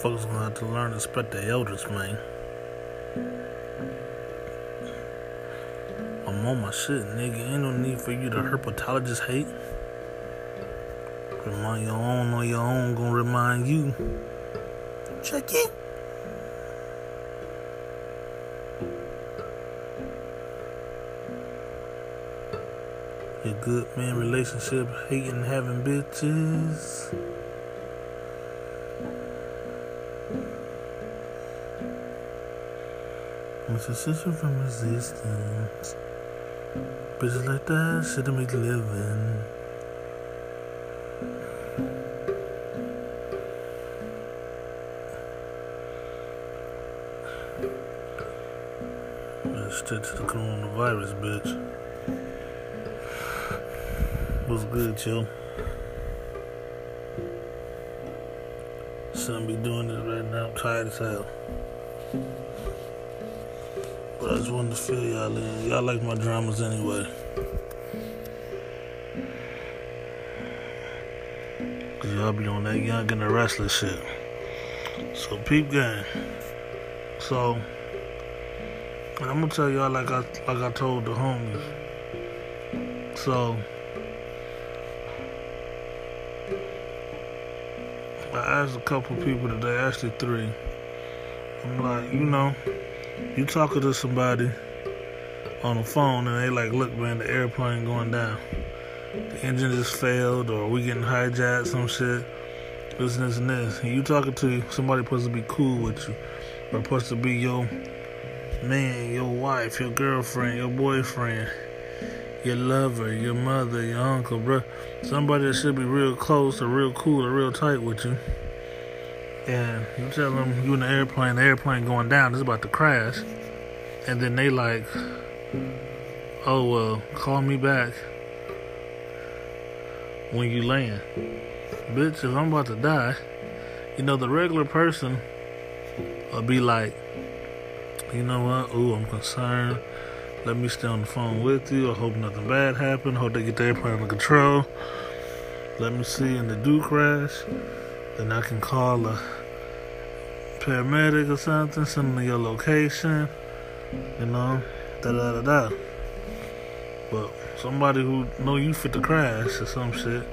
Folks gonna have to learn to respect the elders, man. I'm on my shit, nigga. Ain't no need for you to herpetologist hate. Remind your own or your own gonna remind you. Check it. Your good man relationship hating having bitches. Mississippi from resistance. Bitches like that shouldn't make living. Let's to the coronavirus, bitch. What's good, yo? Shouldn't be doing this right now. I'm tired as hell. I just wanted to fill y'all in. Y'all like my dramas anyway. Cause y'all be on that young and the restless shit. So peep game. So I'm gonna tell y'all like I like I told the homies. So I asked a couple people today, actually three. I'm like, you know, you talking to somebody on the phone and they like, look, man, the airplane going down. The engine just failed or we getting hijacked, some shit. This and this and this. And you talking to somebody supposed to be cool with you. Or supposed to be your man, your wife, your girlfriend, your boyfriend, your lover, your mother, your uncle, bro. Somebody that should be real close or real cool or real tight with you. And you tell them you in the airplane, the airplane going down, it's about to crash. And then they like, oh well, call me back when you land. Bitch, if I'm about to die, you know the regular person will be like, you know what? Ooh, I'm concerned. Let me stay on the phone with you. I hope nothing bad happened. Hope they get the airplane under control. Let me see in the do crash. Then I can call a paramedic or something, send them your location. You know, da da da da. But somebody who know you fit the crash or some shit,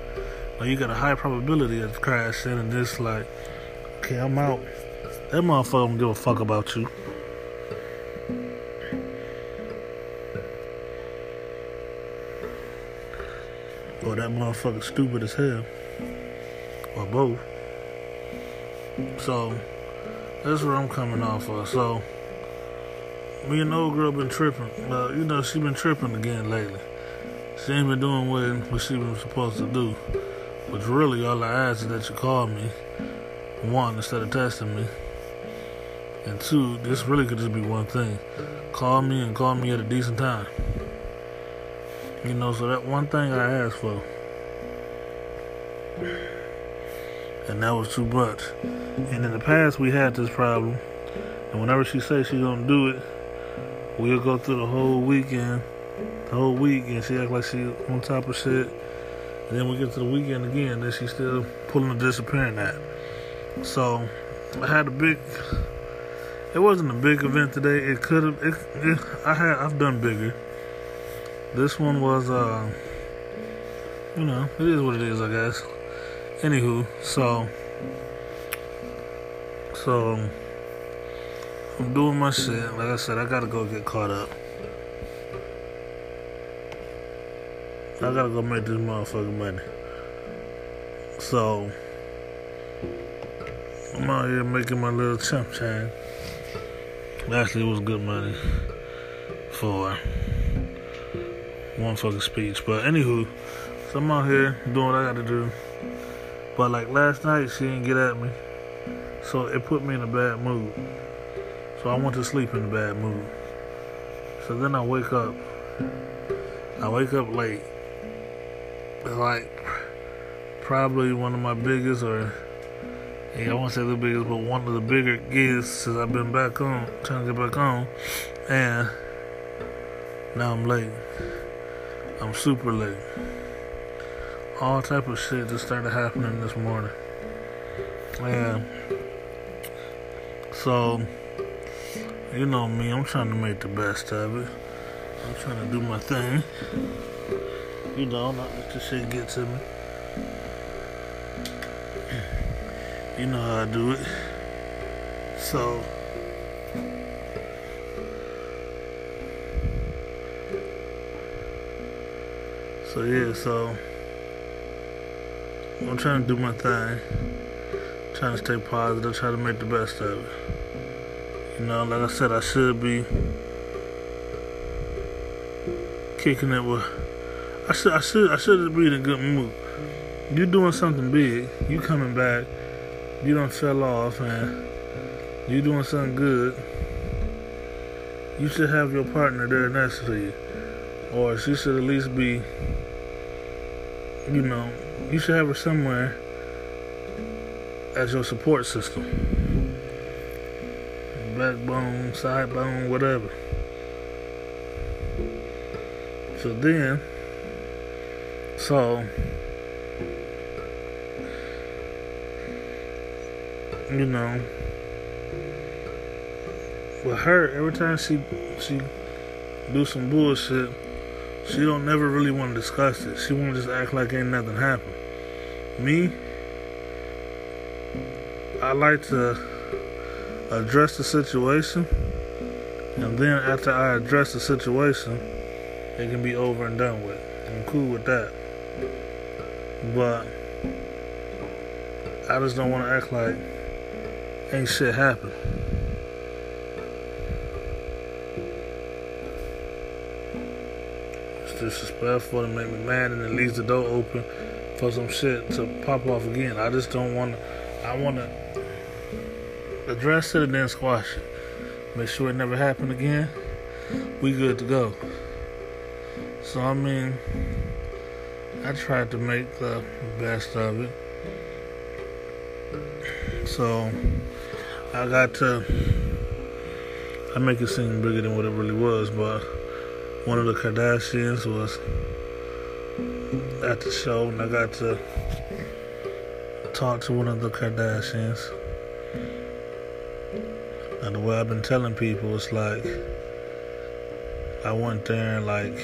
or you got a high probability of crashing and just like, okay, I'm out. That motherfucker don't give a fuck about you. Or that motherfucker stupid as hell. Or both. So, that's where I'm coming off of. So, me and old girl been tripping. Uh, you know, she been tripping again lately. She ain't been doing what, what she was supposed to do. Which really all I ask is that you call me. One, instead of testing me. And two, this really could just be one thing. Call me and call me at a decent time. You know, so that one thing I asked for. And that was too much. And in the past we had this problem. And whenever she says she gonna do it, we'll go through the whole weekend, the whole week, and she act like she on top of shit. And then we get to the weekend again, and she's still pulling a disappearing act. So I had a big. It wasn't a big event today. It could have. It, it, I had. I've done bigger. This one was. uh You know, it is what it is, I guess. Anywho, so. So. Um, I'm doing my shit. Like I said, I gotta go get caught up. I gotta go make this motherfucking money. So, I'm out here making my little chump change. Actually, it was good money for one fucking speech. But anywho, so I'm out here doing what I gotta do. But like last night, she didn't get at me. So it put me in a bad mood. So I went to sleep in a bad mood. So then I wake up. I wake up late. Like probably one of my biggest or yeah, I won't say the biggest, but one of the bigger gigs since I've been back home, trying to get back home. And now I'm late. I'm super late. All type of shit just started happening this morning. And So, you know me, I'm trying to make the best of it. I'm trying to do my thing. You know, not let the shit get to me. You know how I do it. So, so yeah, so I'm trying to do my thing. Trying to stay positive, try to make the best of it. You know, like I said, I should be kicking it with. I should, I should, I should be in a good mood. You doing something big. You coming back. You don't fell off, and you doing something good. You should have your partner there next to you, or she should at least be. You know, you should have her somewhere as your support system. Backbone, side bone, whatever. So then, so, you know, with her, every time she she do some bullshit, she don't never really want to discuss it. She want to just act like ain't nothing happened. Me, I like to address the situation, and then after I address the situation, it can be over and done with. I'm cool with that. But I just don't want to act like ain't shit happened. Disrespectful to make me mad and it leaves the door open for some shit to pop off again. I just don't want to. I want to address it and then squash it. Make sure it never happen again. We good to go. So I mean, I tried to make the best of it. So I got to. I make it seem bigger than what it really was, but one of the Kardashians was at the show, and I got to talk to one of the Kardashians. And the way I've been telling people, it's like I went there and like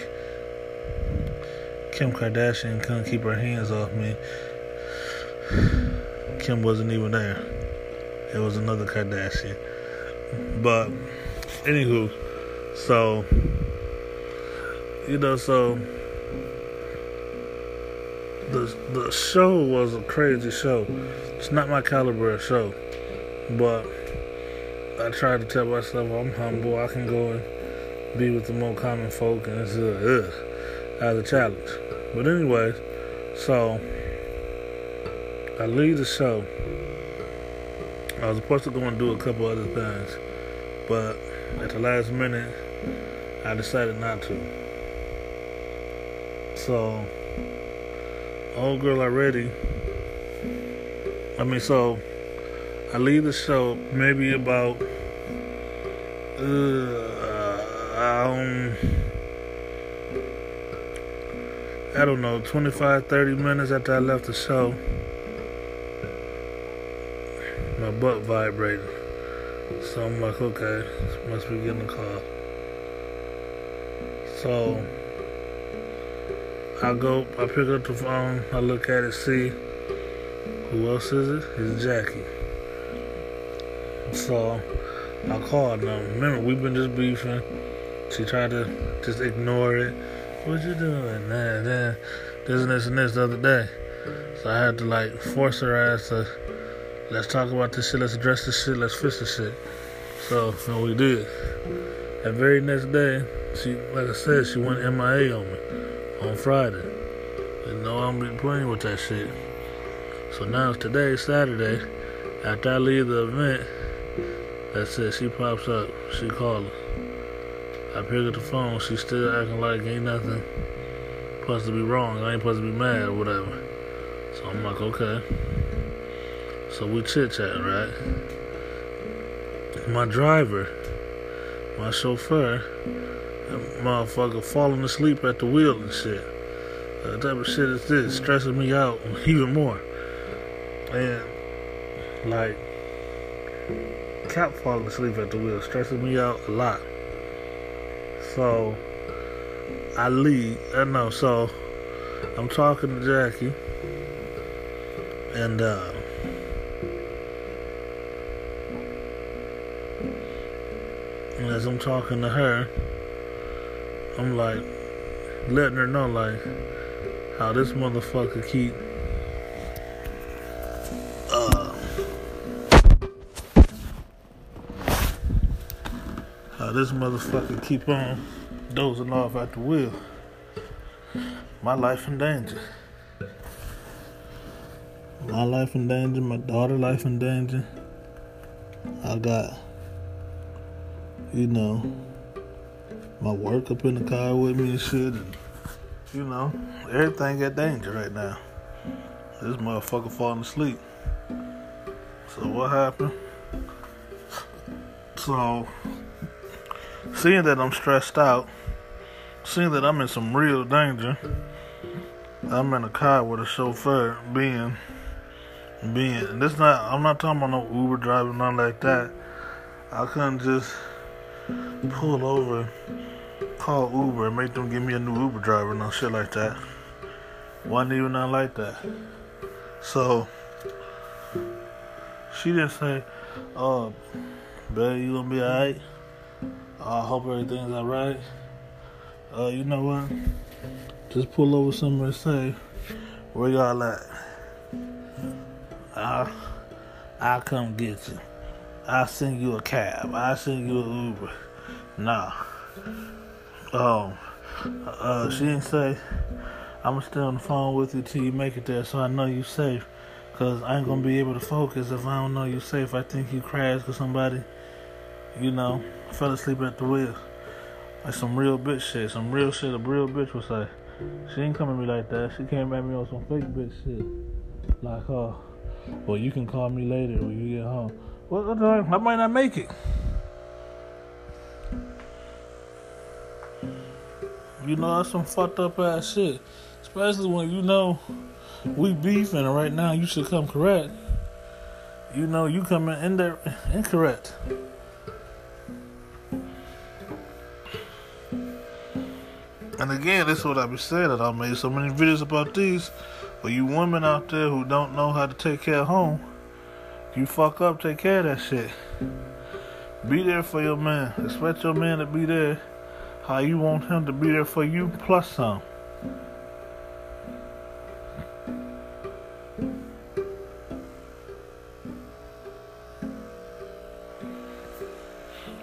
Kim Kardashian couldn't keep her hands off me. Kim wasn't even there. It was another Kardashian. But anywho, so you know, so the the show was a crazy show. It's not my caliber of show, but I tried to tell myself I'm humble. I can go and be with the more common folk, and it's uh, ugh, as a challenge. But anyway, so I leave the show. I was supposed to go and do a couple other things, but at the last minute, I decided not to. So, old girl already. I mean, so I leave the show maybe about uh, um, I don't know, 25, 30 minutes after I left the show. My butt vibrating. So I'm like, okay, must be getting a call. So I go, I pick up the phone, I look at it, see who else is it? It's Jackie. So I called them. Remember, we've been just beefing. She tried to just ignore it. What you doing? Nah, nah. This and this and this the other day. So I had to like force her ass to let's talk about this shit, let's address this shit, let's fix this shit. So, so we did. That very next day, she like I said, she went MIA on me on Friday. And no, I'm been playing with that shit. So now it's today, Saturday. After I leave the event, that's it. She pops up. She her. I pick up the phone. She still acting like ain't nothing supposed to be wrong. I ain't supposed to be mad or whatever. So I'm like, okay. So we chit chat, right? My driver, my chauffeur, motherfucker falling asleep at the wheel and shit. The type of shit is this, stressing me out even more. And like kept falling asleep at the wheel, stressing me out a lot. So I leave. I know. So I'm talking to Jackie, and uh, as I'm talking to her, I'm like letting her know like how this motherfucker keep uh how this motherfucker keep on dozing off at the wheel. My life in danger. My life in danger, my daughter life in danger. I got you know my work up in the car with me and shit and you know, everything at danger right now. This motherfucker falling asleep. So what happened? So seeing that I'm stressed out, seeing that I'm in some real danger, I'm in a car with a chauffeur being being this not I'm not talking about no Uber driving nothing like that. I couldn't just pull over call Uber and make them give me a new Uber driver, no shit like that. Wasn't even not like that. So she didn't say, "Oh, babe, you gonna be alright? I hope everything's alright." Uh, you know what? Just pull over somewhere and say, "Where y'all at?" I I'll come get you. I'll send you a cab. I'll send you an Uber. Nah. Oh, uh, she didn't say, I'm gonna stay on the phone with you till you make it there so I know you safe. Cause I ain't gonna be able to focus if I don't know you safe. I think you crashed with somebody, you know, fell asleep at the wheel. Like some real bitch shit, some real shit a real bitch would say. She ain't coming me like that. She came at me on some fake bitch shit. Like, uh, well, you can call me later when you get home. Well, I might not make it. You know, that's some fucked up ass shit. Especially when you know we beefing and right now you should come correct. You know you coming in there incorrect. And again, this is what I be saying that I made so many videos about these. For you women out there who don't know how to take care of home, you fuck up, take care of that shit. Be there for your man. Expect your man to be there how you want him to be there for you plus some.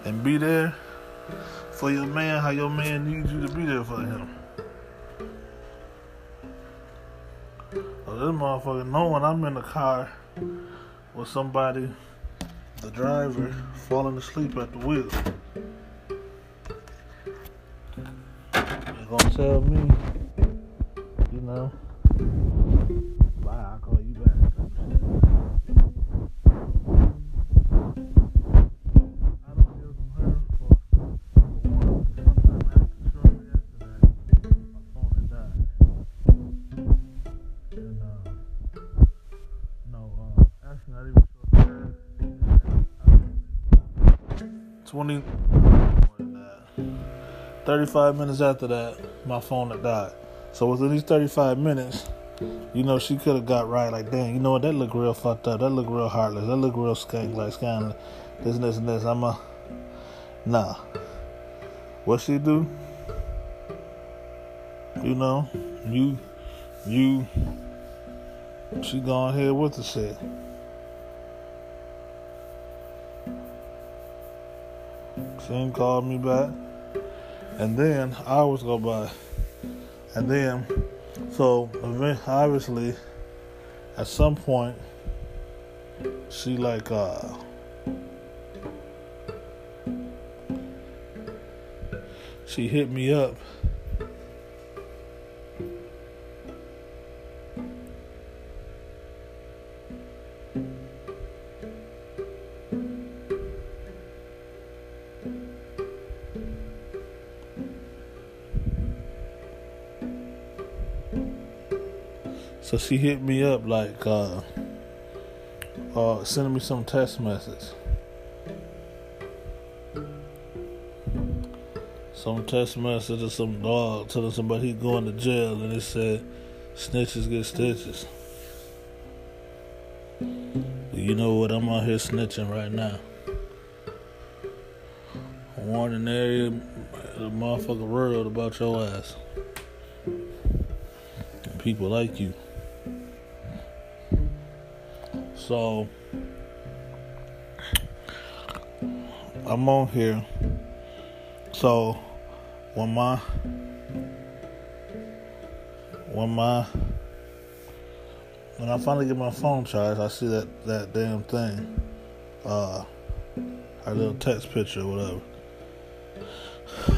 And be there for your man how your man needs you to be there for him. So this motherfucker knowing I'm in the car with somebody, the driver, falling asleep at the wheel. Tell me, you know, 35 minutes after that, my phone had died. So within these 35 minutes, you know, she could have got right. Like, dang, you know what? That look real fucked up. That look real heartless. That look real skank, like scandal. This and this and this. I'm a nah. What she do? You know, you, you, she gone ahead with the shit. She ain't called me back. And then hours go by. And then, so obviously, at some point, she like, uh, she hit me up she hit me up like uh, uh, sending me some text messages. Some text message to some dog telling somebody he going to jail and it said snitches get stitches. You know what? I'm out here snitching right now. I'm warning every motherfucker world about your ass. People like you. So, I'm on here. So, when my when my when I finally get my phone charged, I see that that damn thing, uh, our little text picture or whatever.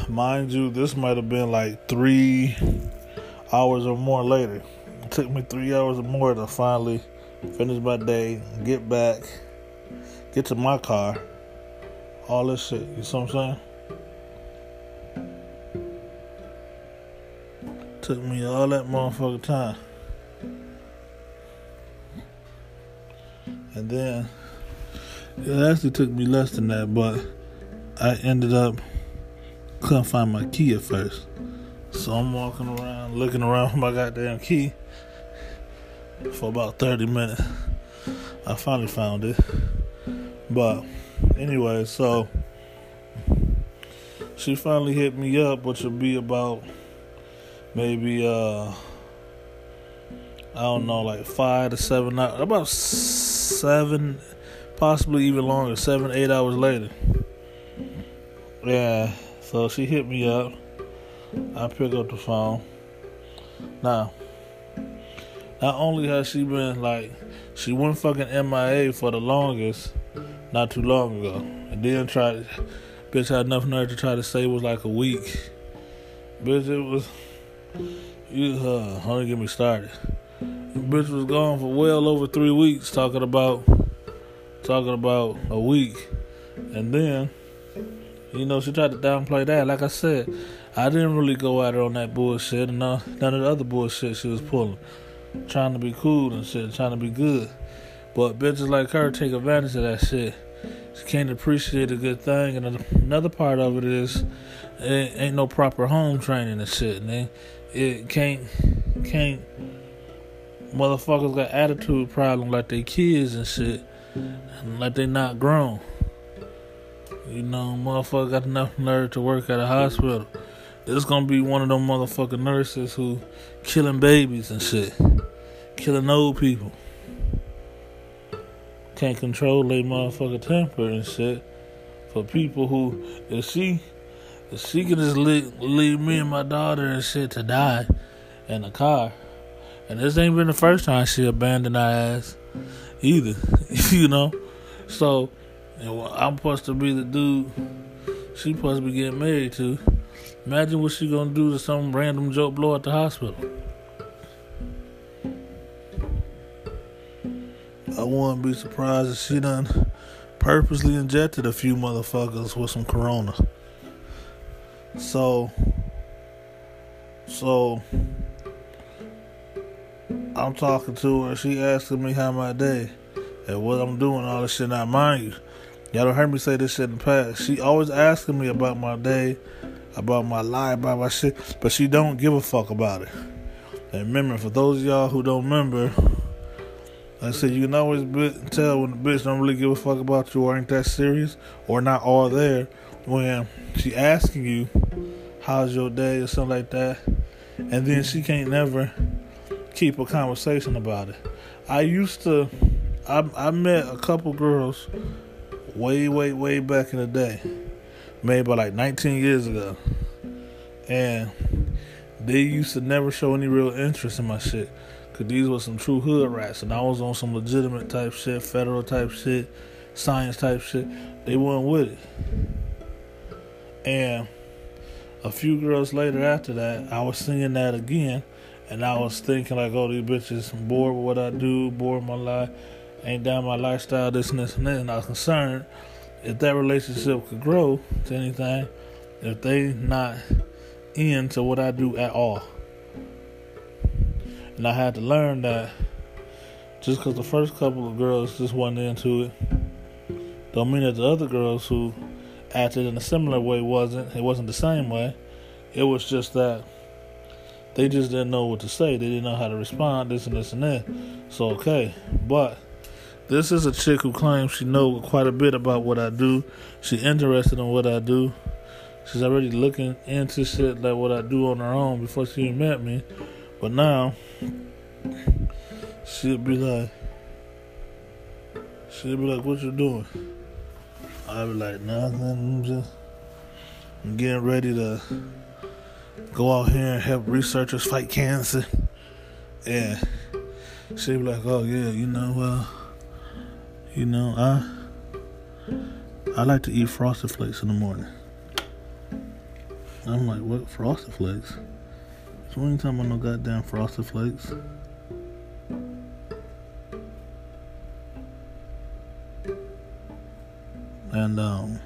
Mind you, this might have been like three hours or more later. It took me three hours or more to finally finish my day, get back, get to my car, all this shit. You see what I'm saying? Took me all that motherfucking time. And then it actually took me less than that, but I ended up couldn't find my key at first. So I'm walking around looking around for my goddamn key for about 30 minutes. I finally found it. But anyway, so she finally hit me up, which will be about maybe uh I don't know, like five to seven hours, about seven, possibly even longer, seven, eight hours later. Yeah, so she hit me up. I pick up the phone. Now, not only has she been like, she went fucking MIA for the longest, not too long ago, and then tried, bitch had enough nerve to try to say it was like a week. Bitch, it was, you, uh, don't get me started. Bitch was gone for well over three weeks talking about talking about a week. And then, you know, she tried to downplay that. Like I said, I didn't really go at her on that bullshit and none, none of the other bullshit she was pulling. Trying to be cool and shit, trying to be good. But bitches like her take advantage of that shit. She can't appreciate a good thing. And another part of it is, it ain't no proper home training and shit. And it can't, can't motherfuckers got attitude problem like they kids and shit, and like they not grown. You know, motherfucker got enough nerve to work at a hospital. This gonna be one of them motherfucking nurses who killing babies and shit, killing old people. Can't control their motherfucker temper and shit. For people who, if she, if she could just leave, leave me and my daughter and shit to die in a car and this ain't been the first time she abandoned our ass either, you know. So I'm supposed to be the dude she supposed to be getting married to. Imagine what she gonna do to some random joke blow at the hospital. I wouldn't be surprised if she done purposely injected a few motherfuckers with some corona. So, so I'm talking to her. She asking me how my day and what I'm doing, all this shit. Now, mind you, y'all don't heard me say this shit in the past. She always asking me about my day, about my life, about my shit, but she don't give a fuck about it. And remember, for those of y'all who don't remember, like I said you can always tell when the bitch don't really give a fuck about you or ain't that serious or not all there when she asking you how's your day or something like that, and then she can't never keep a conversation about it. I used to, I, I met a couple girls way, way, way back in the day, maybe like 19 years ago, and they used to never show any real interest in my shit. Cause these were some true hood rats, and I was on some legitimate type shit, federal type shit, science type shit. They weren't with it. And a few girls later after that, I was singing that again, and I was thinking like, oh, these bitches bored with what I do, bored with my life, ain't down my lifestyle, this and this and this. And I was concerned if that relationship could grow to anything, if they not into what I do at all. And I had to learn that just because the first couple of girls just wasn't into it, don't mean that the other girls who acted in a similar way wasn't. It wasn't the same way. It was just that they just didn't know what to say. They didn't know how to respond. This and this and that. So okay, but this is a chick who claims she know quite a bit about what I do. She interested in what I do. She's already looking into shit like what I do on her own before she even met me. But now she'll be like, she'll be like, "What you doing?" I'll be like, "Nothing. I'm just I'm getting ready to go out here and help researchers fight cancer." And she'll be like, "Oh yeah, you know, uh, you know, I I like to eat frosted flakes in the morning." I'm like, "What frosted flakes?" We ain't talking about no goddamn frosted flakes. And um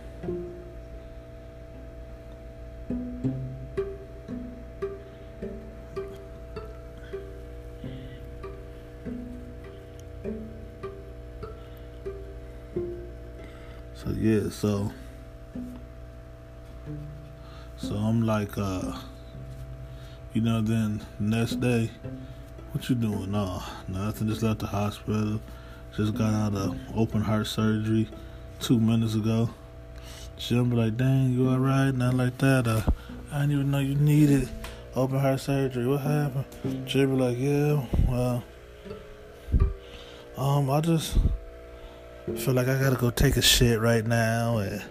So so I'm like uh you know, then next day, what you doing? Nah, nothing. Just left the hospital. Just got out of open heart surgery two minutes ago. She'll be like, dang, you alright? Not like that. Uh, I didn't even know you needed open heart surgery. What happened? She'll be like, yeah, well, um, I just feel like I gotta go take a shit right now. And,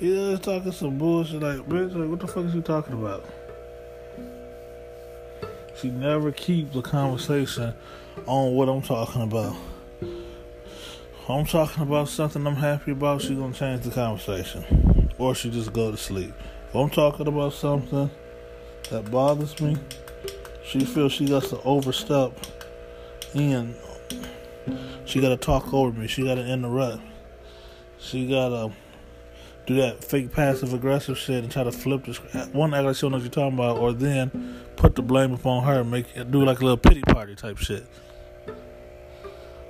you know, talking some bullshit like, bitch, like, what the fuck is you talking about? She never keeps the conversation on what I'm talking about. I'm talking about something I'm happy about, she gonna change the conversation. Or she just go to sleep. If I'm talking about something that bothers me, she feels she got to overstep and she gotta talk over me. She gotta interrupt. She gotta do that fake passive aggressive shit and try to flip this one act like she don't know what you're talking about, or then put the blame upon her, and make do like a little pity party type shit.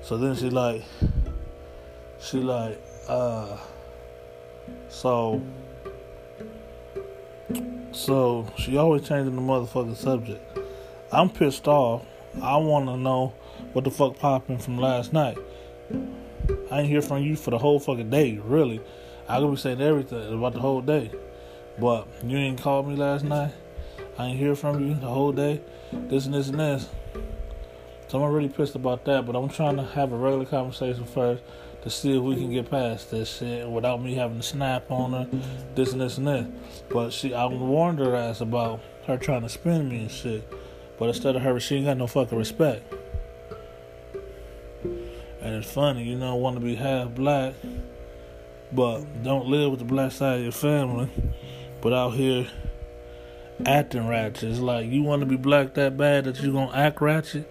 So then she like, she like, uh, so, so she always changing the motherfucking subject. I'm pissed off. I want to know what the fuck popping from last night. I ain't hear from you for the whole fucking day, really. I could be saying everything about the whole day. But you ain't called me last night. I ain't hear from you the whole day. This and this and this. So I'm really pissed about that. But I'm trying to have a regular conversation first to see if we can get past this shit without me having to snap on her, this and this and this. But she, I warned her ass about her trying to spin me and shit. But instead of her, she ain't got no fucking respect. And it's funny, you know, want to be half black but don't live with the black side of your family, but out here acting ratchet. It's like you want to be black that bad that you gonna act ratchet.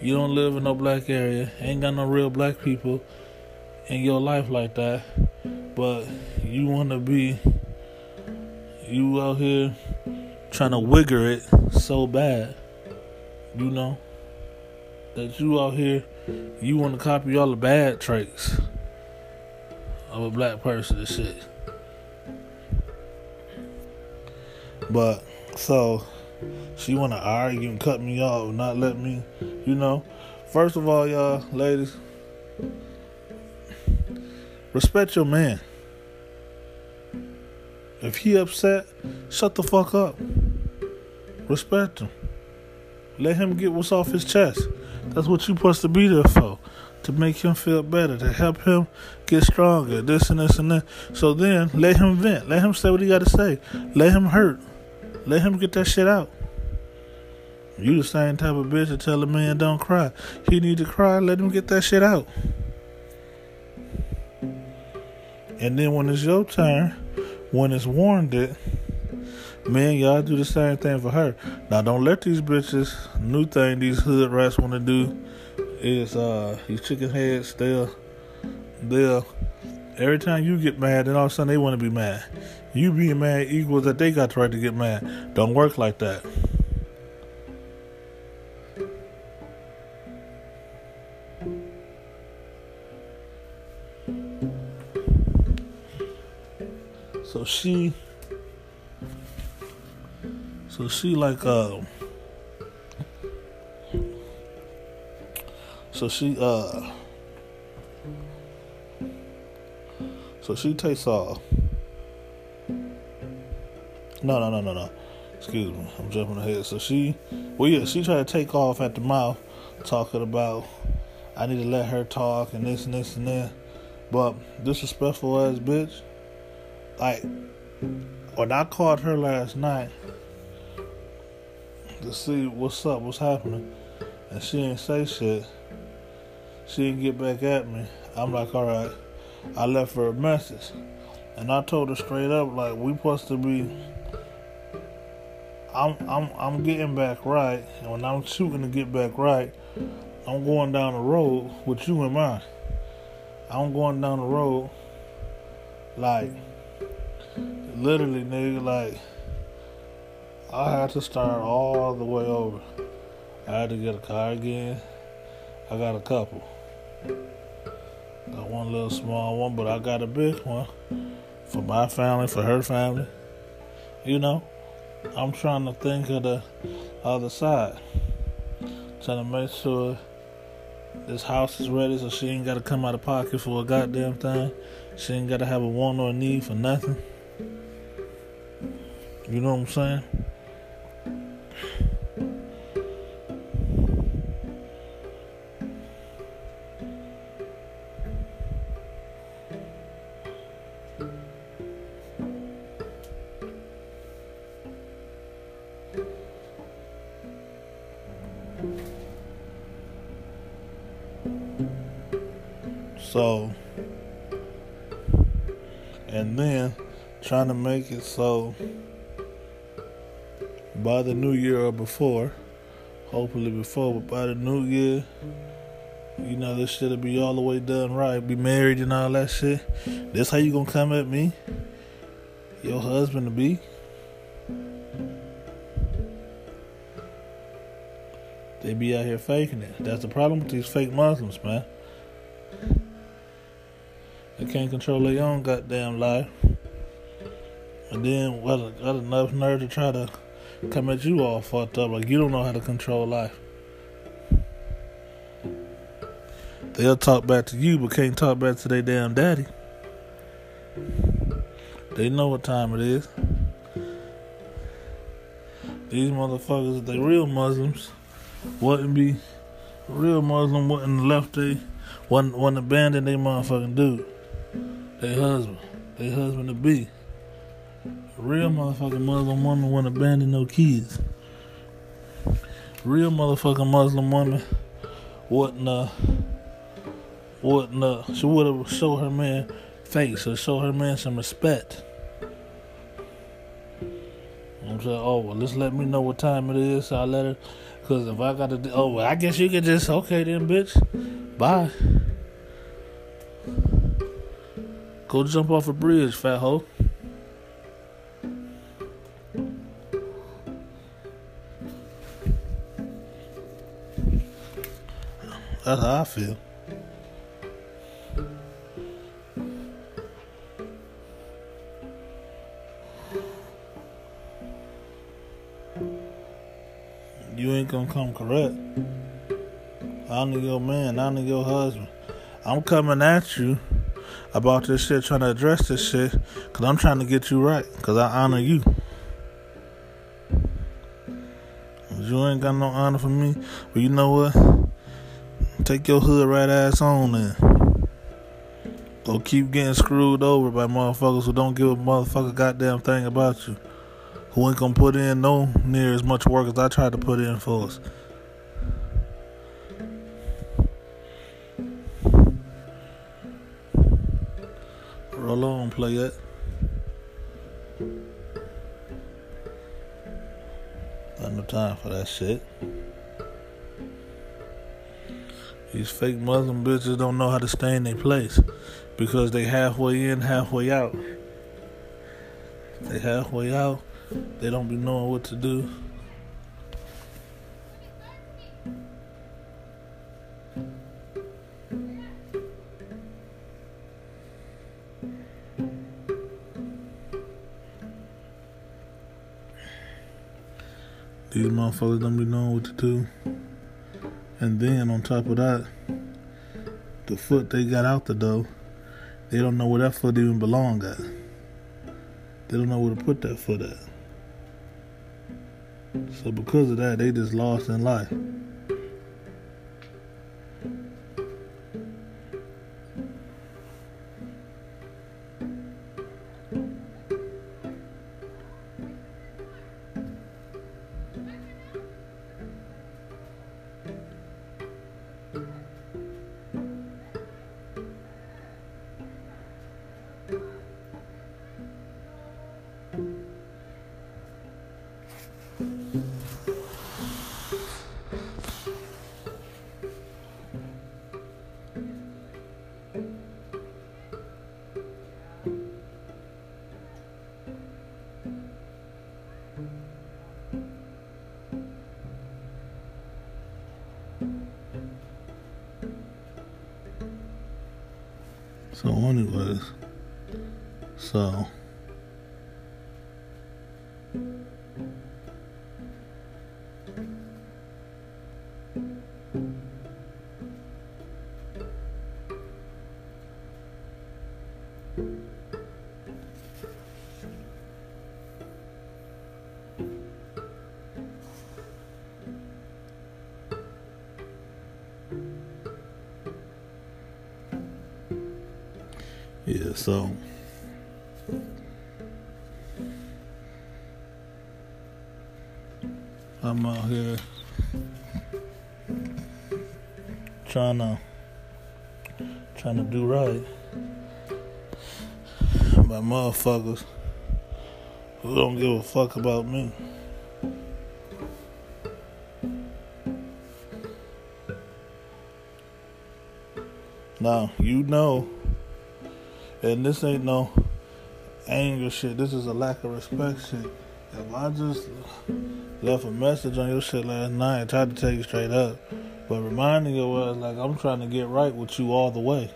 You don't live in no black area, ain't got no real black people in your life like that, but you want to be you out here trying to wigger it so bad, you know, that you out here you want to copy all the bad traits of a black person and shit. But so she wanna argue and cut me off, not let me, you know. First of all, y'all, ladies, respect your man. If he upset, shut the fuck up. Respect him. Let him get what's off his chest. That's what you're supposed to be there for to make him feel better, to help him get stronger, this and this and that. So then let him vent. Let him say what he got to say. Let him hurt. Let him get that shit out. You the same type of bitch that tell a man don't cry. He need to cry, let him get that shit out. And then when it's your turn, when it's warranted, man, y'all do the same thing for her. Now don't let these bitches, new thing these hood rats want to do is uh these chicken heads they'll they'll every time you get mad then all of a sudden they want to be mad. You being mad equals that they got the right to get mad. Don't work like that. So she, so she like uh, so she uh, so she takes off. No, no, no, no, no. Excuse me, I'm jumping ahead. So she, well, yeah, she tried to take off at the mouth, talking about I need to let her talk and this and this and that. But disrespectful ass bitch. Like when I called her last night to see what's up, what's happening, and she didn't say shit. She didn't get back at me. I'm like, all right. I left her a message, and I told her straight up, like, we supposed to be. I'm I'm I'm getting back right, and when I'm shooting to get back right, I'm going down the road with you in mind. I'm going down the road like literally nigga like I had to start all the way over. I had to get a car again. I got a couple. Got one little small one, but I got a big one for my family, for her family. You know, I'm trying to think of the other side. Trying to make sure this house is ready, so she ain't got to come out of pocket for a goddamn thing. She ain't got to have a want or a need for nothing. You know what I'm saying? So, and then trying to make it so by the new year or before, hopefully before, but by the new year, you know, this shit'll be all the way done right. Be married and all that shit. This how you gonna come at me? Your husband to be? They be out here faking it. That's the problem with these fake Muslims, man. They can't control their own goddamn life. And then what got enough nerve to try to come at you all fucked up like you don't know how to control life. They'll talk back to you but can't talk back to their damn daddy. They know what time it is. These motherfuckers, if they real Muslims, wouldn't be real Muslim wouldn't left they wouldn't, wouldn't abandon their motherfucking dude their husband, their husband to be. Real motherfucking Muslim woman won't abandon no kids. Real motherfucking Muslim woman wouldn't uh wouldn't uh she would have show her man face or show her man some respect. I'm saying, oh well, let's let me know what time it is. So I let her, cause if I got to, oh well, I guess you can just okay then, bitch. Bye. Go jump off a bridge, fat hoe. That's how I feel. You ain't gonna come correct. I need your man, I need your husband. I'm coming at you about this shit, trying to address this shit, because I'm trying to get you right, because I honor you. You ain't got no honor for me, but you know what? Take your hood right ass on then. Don't keep getting screwed over by motherfuckers who don't give a motherfucker goddamn thing about you. Who ain't gonna put in no near as much work as I tried to put in for us. Roll on, play it. Got no time for that shit. These fake Muslim bitches don't know how to stay in their place because they halfway in, halfway out. They halfway out. They don't be knowing what to do. These motherfuckers don't be knowing what to do. And then on top of that, the foot they got out the door, they don't know where that foot even belong at. They don't know where to put that foot at. So because of that, they just lost in life. Yeah, so I'm out here trying to trying to do right by motherfuckers who don't give a fuck about me. Now, you know and this ain't no anger shit. This is a lack of respect shit. If I just left a message on your shit last night, tried to tell you straight up, but reminding you was like I'm trying to get right with you all the way.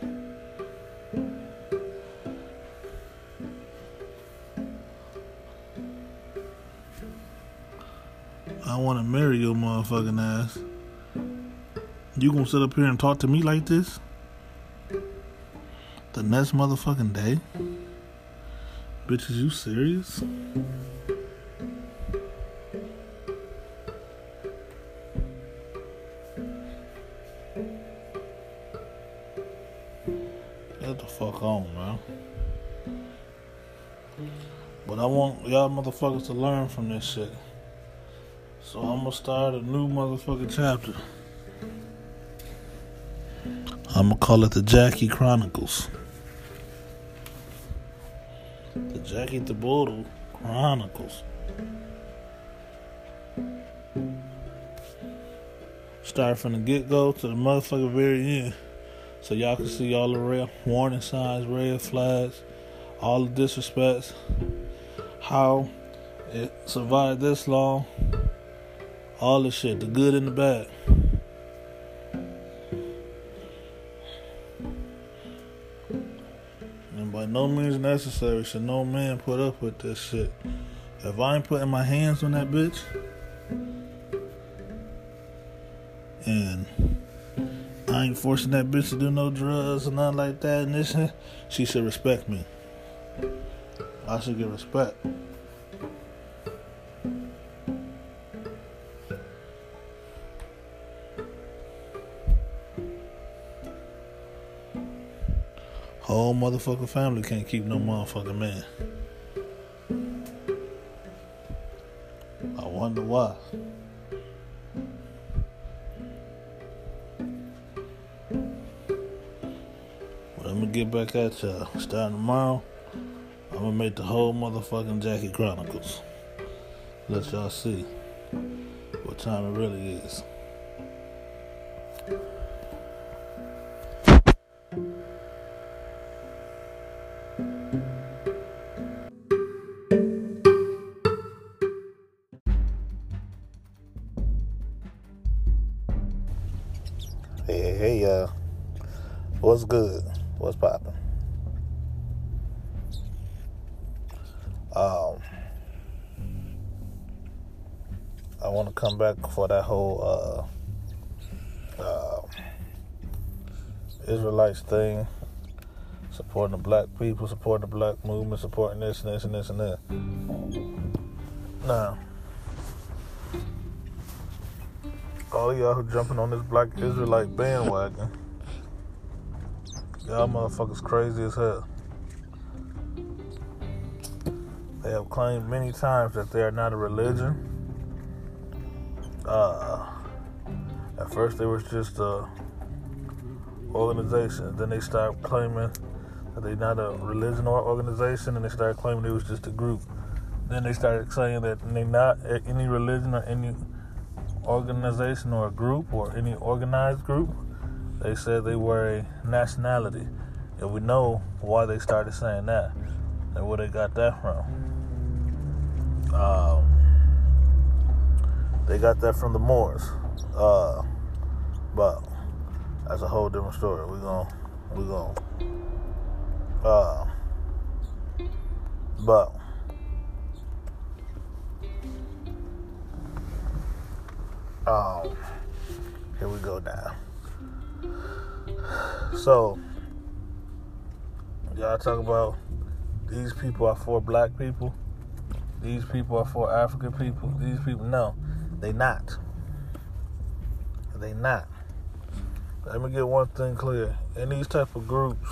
I want to marry your motherfucking ass. You gonna sit up here and talk to me like this? The next motherfucking day? Bitch, is you serious? Get the fuck on, man. But I want y'all motherfuckers to learn from this shit. So I'm gonna start a new motherfucking chapter. I'm gonna call it the Jackie Chronicles. Jackie DeBoodle Chronicles. Start from the get go to the motherfucker very end. So y'all can see all the red warning signs, red flags, all the disrespects, how it survived this long, all the shit, the good and the bad. Necessary should no man put up with this shit. If I ain't putting my hands on that bitch, and I ain't forcing that bitch to do no drugs or nothing like that, and this, she should respect me. I should get respect. Motherfucking family can't keep no motherfucking man. I wonder why. But I'm gonna get back at y'all. Starting tomorrow, I'm gonna make the whole motherfucking Jackie Chronicles. Let y'all see what time it really is. Hey, hey, y'all. What's good? What's poppin'? Um, I want to come back for that whole uh, uh, Israelites thing, supporting the black people, supporting the black movement, supporting this and this and this and that. Now, all y'all who jumping on this black Israelite bandwagon, y'all motherfuckers crazy as hell. They have claimed many times that they are not a religion. Uh, at first, they was just a organization. Then they started claiming that they're not a religion or organization, and they started claiming it was just a group. Then they started saying that they're not any religion or any organization or a group or any organized group. They said they were a nationality. And we know why they started saying that and where they got that from. Um, they got that from the Moors. Uh, but that's a whole different story. We're going to, we're going to, uh, but, um, here we go now. So, y'all talk about these people are for black people. These people are for African people. These people, no, they not. They not. Let me get one thing clear. In these type of groups,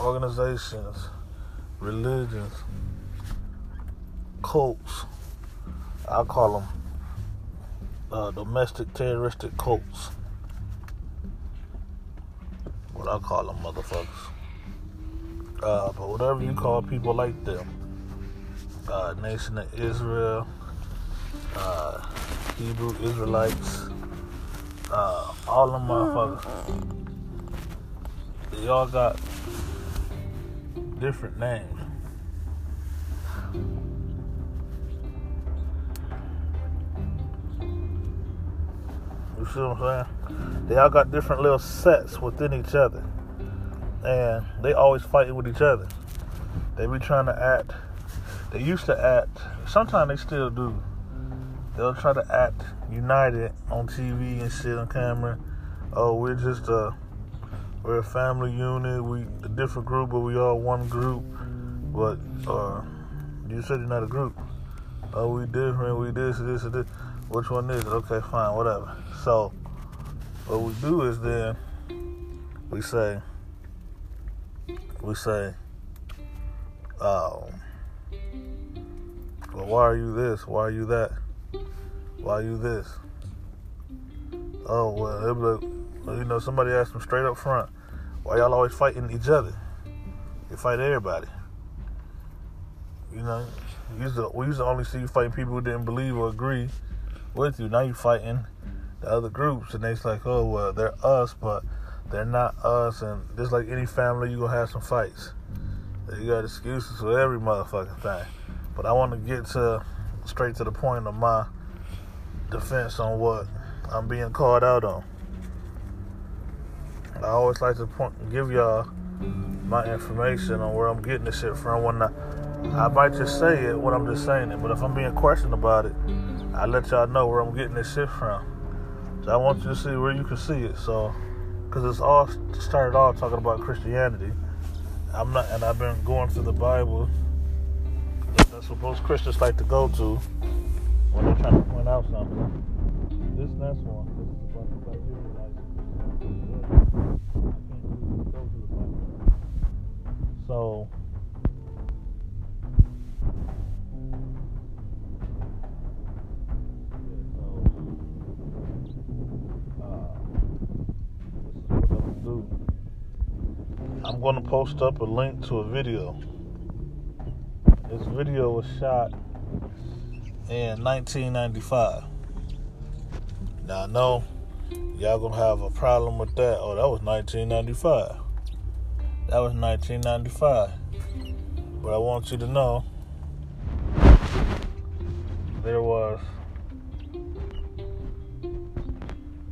organizations, religions, cults, I call them uh, domestic terroristic cults. What I call them, motherfuckers. Uh, but whatever you call people like them, uh, Nation of Israel, uh, Hebrew Israelites, uh, all them motherfuckers. They all got different names. You see what I'm saying? They all got different little sets within each other. And they always fighting with each other. They be trying to act. They used to act. Sometimes they still do. They'll try to act united on TV and shit on camera. Oh, we're just a we're a family unit. We a different group, but we all one group. But uh, you said you're not a group. Oh, we different. We this, this, and this. Which one is it? Okay, fine, whatever. So, what we do is then we say, we say, um, well, why are you this? Why are you that? Why are you this? Oh, well, you know, somebody asked them straight up front, why y'all always fighting each other? You fight everybody. You know, we used to, we used to only see you fighting people who didn't believe or agree with you. Now you're fighting the other groups, and they's like, oh well, they're us, but they're not us. And just like any family, you're gonna have some fights. You got excuses for every motherfucking thing. But I want to get to straight to the point of my defense on what I'm being called out on. I always like to point, give y'all my information on where I'm getting this shit from. When I, I might just say it what I'm just saying it, but if I'm being questioned about it, I let y'all know where I'm getting this shit from. So I want you to see where you can see it. So, because it's all started off talking about Christianity. I'm not, and I've been going to the Bible. That's what most Christians like to go to when they're trying to point out something. This next one. I So. I'm going to post up a link to a video. This video was shot in 1995. Now I know y'all gonna have a problem with that. Oh, that was 1995. That was 1995. But I want you to know there was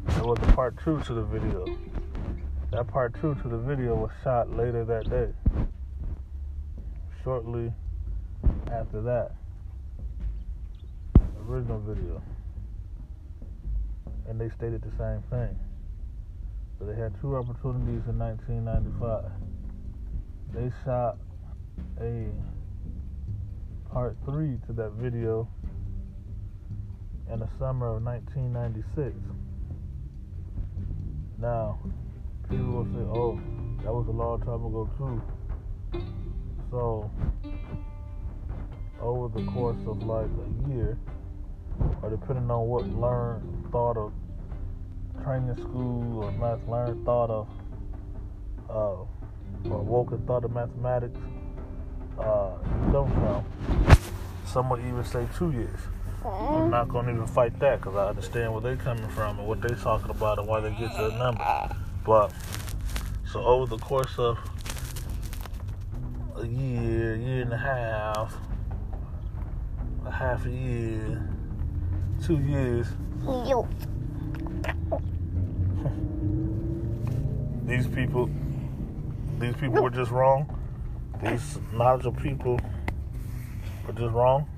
there was a part two to the video. That part two to the video was shot later that day. Shortly after that original video. and they stated the same thing. So they had two opportunities in 1995. They shot a part three to that video in the summer of 1996. Now, people will say, oh, that was a long time ago, too. So, over the course of like a year, or depending on what learned thought of training school or math learned thought of uh, or woken thought of mathematics uh, come from. Some would even say two years. I'm not to even fight that because I understand where they're coming from and what they're talking about and why they get their number. But so over the course of a year, year and a half, a half a year, two years. these people, these people were just wrong. These knowledgeable people were just wrong.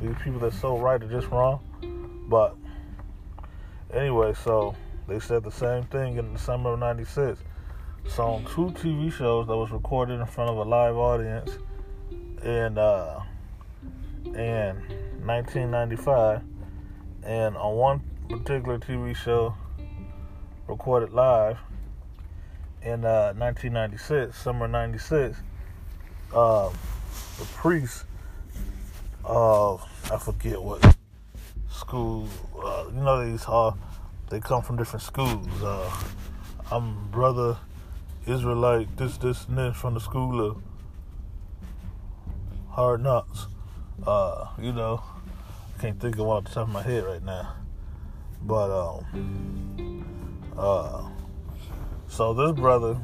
These people that so right are just wrong. But anyway, so they said the same thing in the summer of '96. So on two TV shows that was recorded in front of a live audience in uh, in 1995, and on one particular TV show recorded live in uh, 1996, summer '96, uh, the priest of I forget what school. Uh, you know these uh, they come from different schools. Uh, I'm brother Israelite, this, this, and this from the school of Hard Knocks. Uh, you know, I can't think of one off the top of my head right now. But um, uh, so this brother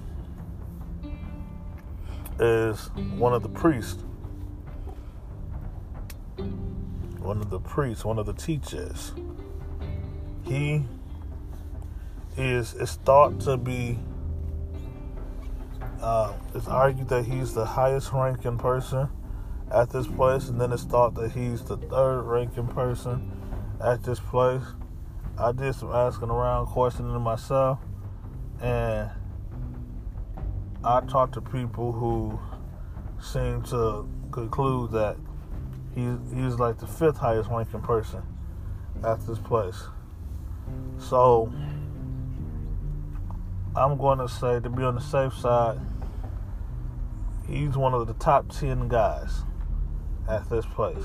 is one of the priests one of the priests, one of the teachers. He is is thought to be uh, it's argued that he's the highest ranking person at this place, and then it's thought that he's the third ranking person at this place. I did some asking around, questioning myself, and I talked to people who seem to conclude that He's he's like the fifth highest ranking person at this place. So I'm going to say to be on the safe side, he's one of the top ten guys at this place,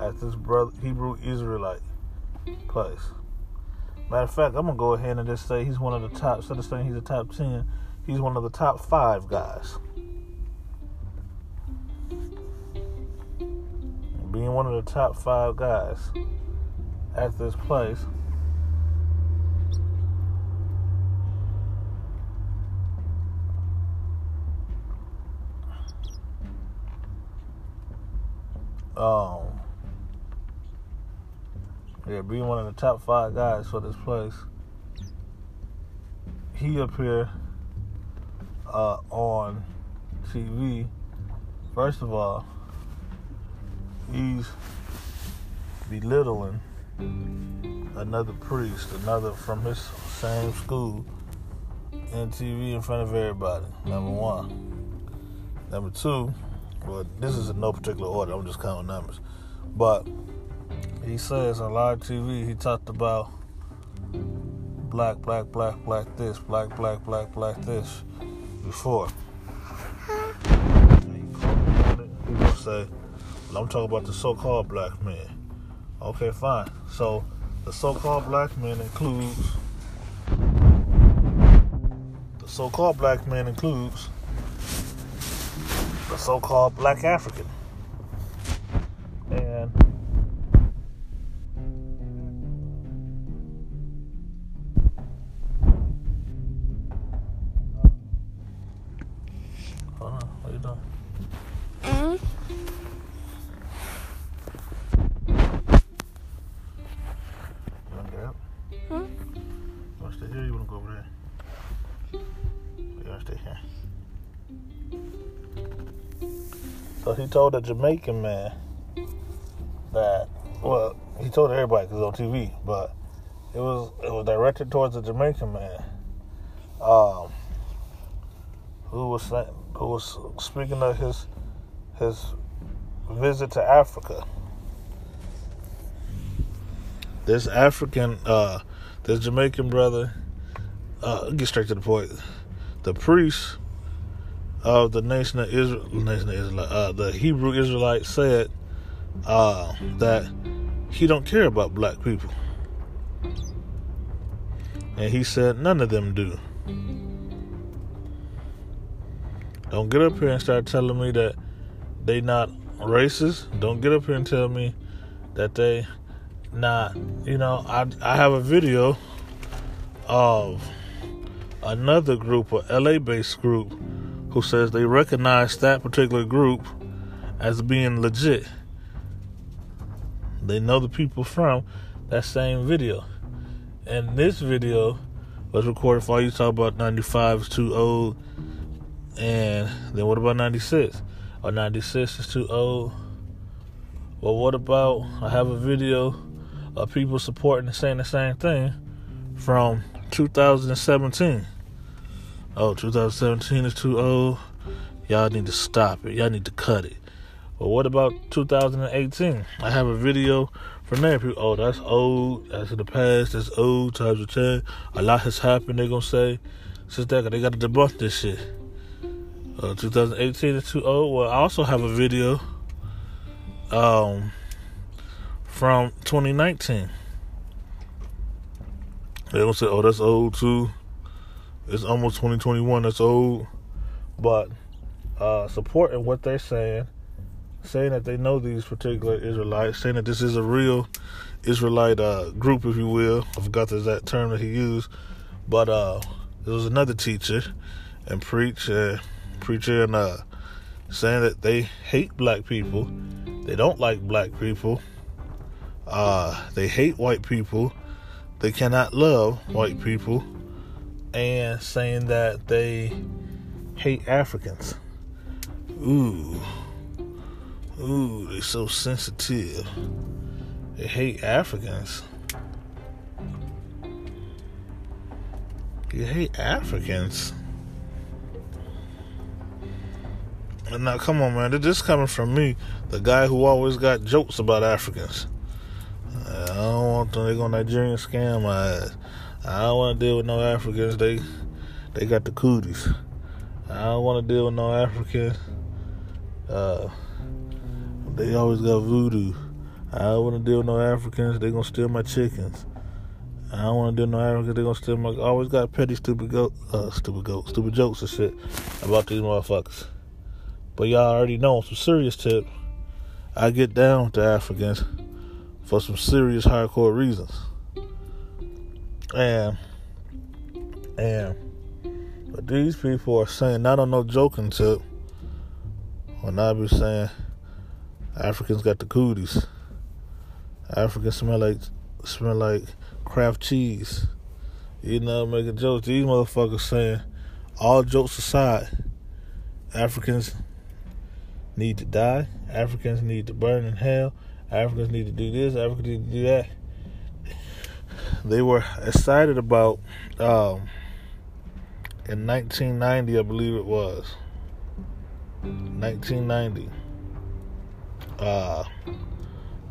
at this brother Hebrew Israelite place. Matter of fact, I'm gonna go ahead and just say he's one of the top. Instead of saying he's a top ten, he's one of the top five guys being one of the top five guys at this place. Um, yeah, being one of the top five guys for this place. He appeared uh, on TV. First of all, he's belittling another priest, another from his same school, in TV in front of everybody. Number one. Number two, well, this is in no particular order. I'm just counting numbers. But he says on live TV, he talked about black, black, black, black this, black, black, black, black this before. Will say, I'm talking about the so-called black man. Okay, fine. So the so-called black man includes the so-called black man includes the so-called black African. Told a Jamaican man that, well, he told everybody because on TV, but it was it was directed towards a Jamaican man, um, who was who was speaking of his his visit to Africa. This African, uh, this Jamaican brother, uh, get straight to the point. The priest of the nation of Israel, nation of Israel, uh, the Hebrew Israelite said uh, that he don't care about black people, and he said none of them do. Don't get up here and start telling me that they not racist. Don't get up here and tell me that they not. You know, I I have a video of another group, a LA-based group, who says they recognize that particular group as being legit. They know the people from that same video. And this video was recorded for you talk about 95 is too old. And then what about 96? Or 96 is too old. Well, what about I have a video of people supporting and saying the same thing from 2017. Oh, 2017 is too old. Y'all need to stop it. Y'all need to cut it. But what about 2018? I have a video from there. People, oh, that's old. That's in the past. That's old. Times have changed. A lot has happened. They're gonna say since that they got to debunk this shit. Uh, 2018 is too old. Well, I also have a video um, from 2019. They gonna say, "Oh, that's old too." It's almost 2021. That's old, but uh, supporting what they're saying saying that they know these particular Israelites, saying that this is a real Israelite uh, group, if you will. I forgot the exact term that he used, but uh, there was another teacher and preach, uh, preacher, and uh, saying that they hate black people, they don't like black people, uh, they hate white people, they cannot love white people, and saying that they hate Africans. Ooh. Ooh, they're so sensitive. They hate Africans. You hate Africans. And now, come on, man. This is coming from me, the guy who always got jokes about Africans. I don't want them. They go Nigerian scam my ass. I don't want to deal with no Africans. They, they got the cooties. I don't want to deal with no Africans. Uh, they always got voodoo. I don't want to deal with no Africans. They gonna steal my chickens. I don't want to deal with no Africans. They gonna steal my. Always got petty, stupid goat, uh, stupid goat, stupid jokes and shit about these motherfuckers. But y'all already know some serious tip. I get down with the Africans for some serious hardcore reasons. And and but these people are saying not on no joking tip. When I be saying Africans got the cooties. Africans smell like smell like Kraft cheese. You know, making jokes. These motherfuckers saying, all jokes aside, Africans need to die. Africans need to burn in hell. Africans need to do this. Africans need to do that. They were excited about um, in 1990, I believe it was. 1990 uh,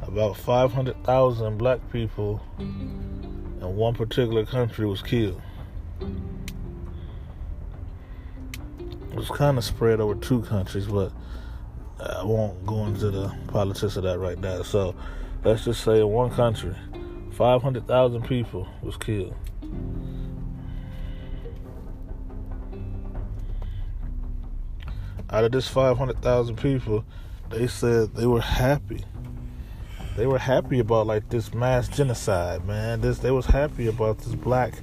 about 500,000 black people in one particular country was killed. It was kind of spread over two countries, but I won't go into the politics of that right now. So let's just say in one country, 500,000 people was killed. Out of this 500,000 people, they said they were happy. They were happy about like this mass genocide, man. This they was happy about this black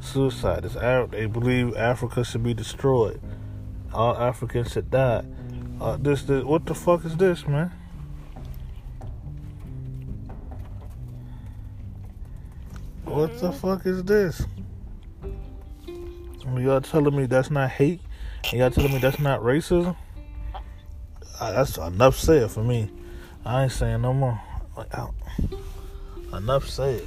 suicide. This they believe Africa should be destroyed. All Africans should die. Uh, this, this, what the fuck is this, man? what the fuck is this? Y'all telling me that's not hate? Y'all telling me that's not racism? That's enough said for me. I ain't saying no more. Like, I, enough said.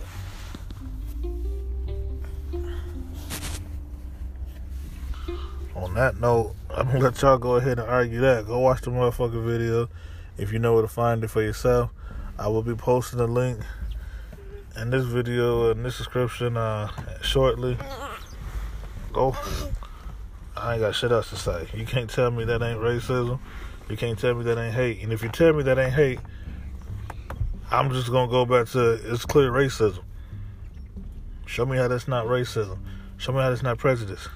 On that note, I'm gonna let y'all go ahead and argue that. Go watch the motherfucking video if you know where to find it for yourself. I will be posting a link in this video in this description uh, shortly. Go. I ain't got shit else to say. You can't tell me that ain't racism. You can't tell me that ain't hate. And if you tell me that ain't hate, I'm just gonna go back to it's clear racism. Show me how that's not racism. Show me how that's not prejudice.